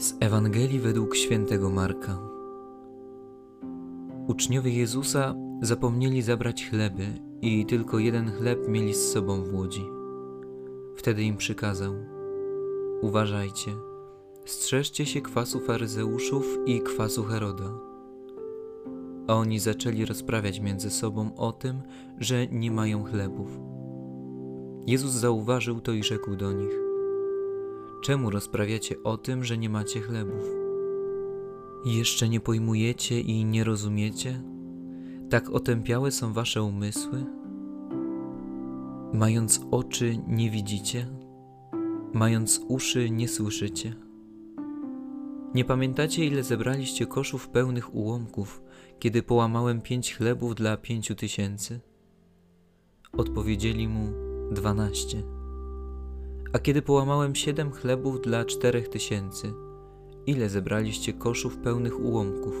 Z Ewangelii według świętego Marka. Uczniowie Jezusa zapomnieli zabrać chleby i tylko jeden chleb mieli z sobą w łodzi. Wtedy im przykazał: Uważajcie, strzeżcie się kwasu faryzeuszów i kwasu Heroda. A oni zaczęli rozprawiać między sobą o tym, że nie mają chlebów. Jezus zauważył to i rzekł do nich: Czemu rozprawiacie o tym, że nie macie chlebów? Jeszcze nie pojmujecie i nie rozumiecie? Tak otępiałe są wasze umysły? Mając oczy, nie widzicie? Mając uszy, nie słyszycie? Nie pamiętacie, ile zebraliście koszów pełnych ułomków, kiedy połamałem pięć chlebów dla pięciu tysięcy? Odpowiedzieli mu dwanaście. A kiedy połamałem siedem chlebów dla czterech tysięcy, ile zebraliście koszów pełnych ułomków?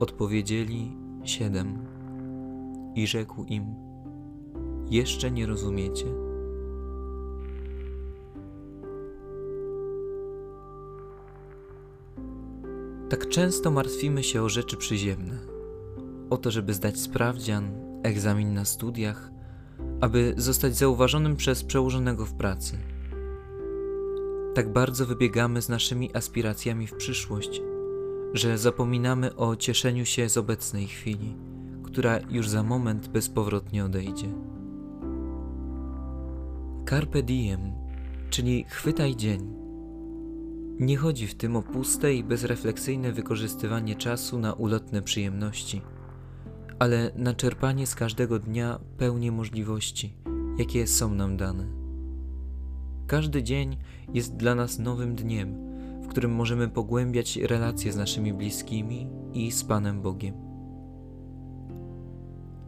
Odpowiedzieli siedem. I rzekł im: Jeszcze nie rozumiecie? Tak często martwimy się o rzeczy przyziemne, o to, żeby zdać sprawdzian, egzamin na studiach, aby zostać zauważonym przez przełożonego w pracy. Tak bardzo wybiegamy z naszymi aspiracjami w przyszłość, że zapominamy o cieszeniu się z obecnej chwili, która już za moment bezpowrotnie odejdzie. Carpe diem, czyli chwytaj dzień. Nie chodzi w tym o puste i bezrefleksyjne wykorzystywanie czasu na ulotne przyjemności – ale na czerpanie z każdego dnia pełni możliwości, jakie są nam dane. Każdy dzień jest dla nas nowym dniem, w którym możemy pogłębiać relacje z naszymi bliskimi i z Panem Bogiem.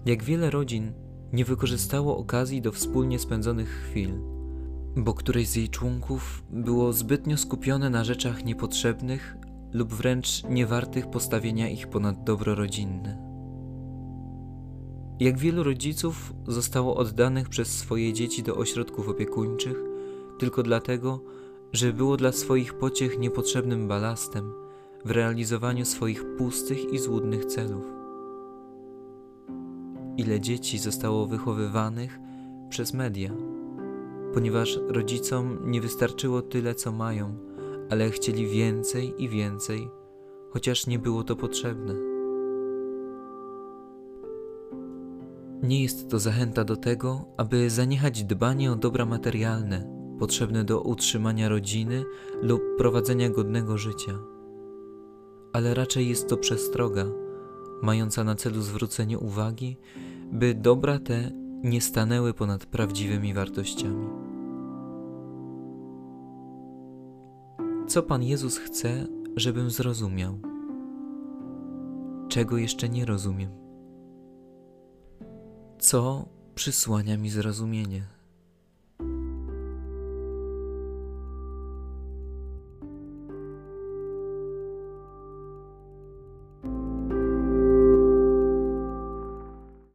Jak wiele rodzin nie wykorzystało okazji do wspólnie spędzonych chwil, bo któreś z jej członków było zbytnio skupione na rzeczach niepotrzebnych lub wręcz niewartych postawienia ich ponad dobro rodzinne. Jak wielu rodziców zostało oddanych przez swoje dzieci do ośrodków opiekuńczych tylko dlatego, że było dla swoich pociech niepotrzebnym balastem w realizowaniu swoich pustych i złudnych celów. Ile dzieci zostało wychowywanych przez media, ponieważ rodzicom nie wystarczyło tyle, co mają, ale chcieli więcej i więcej, chociaż nie było to potrzebne. Nie jest to zachęta do tego, aby zaniechać dbanie o dobra materialne, potrzebne do utrzymania rodziny lub prowadzenia godnego życia. Ale raczej jest to przestroga, mająca na celu zwrócenie uwagi, by dobra te nie stanęły ponad prawdziwymi wartościami. Co Pan Jezus chce, żebym zrozumiał? Czego jeszcze nie rozumiem? Co przysłania mi zrozumienie.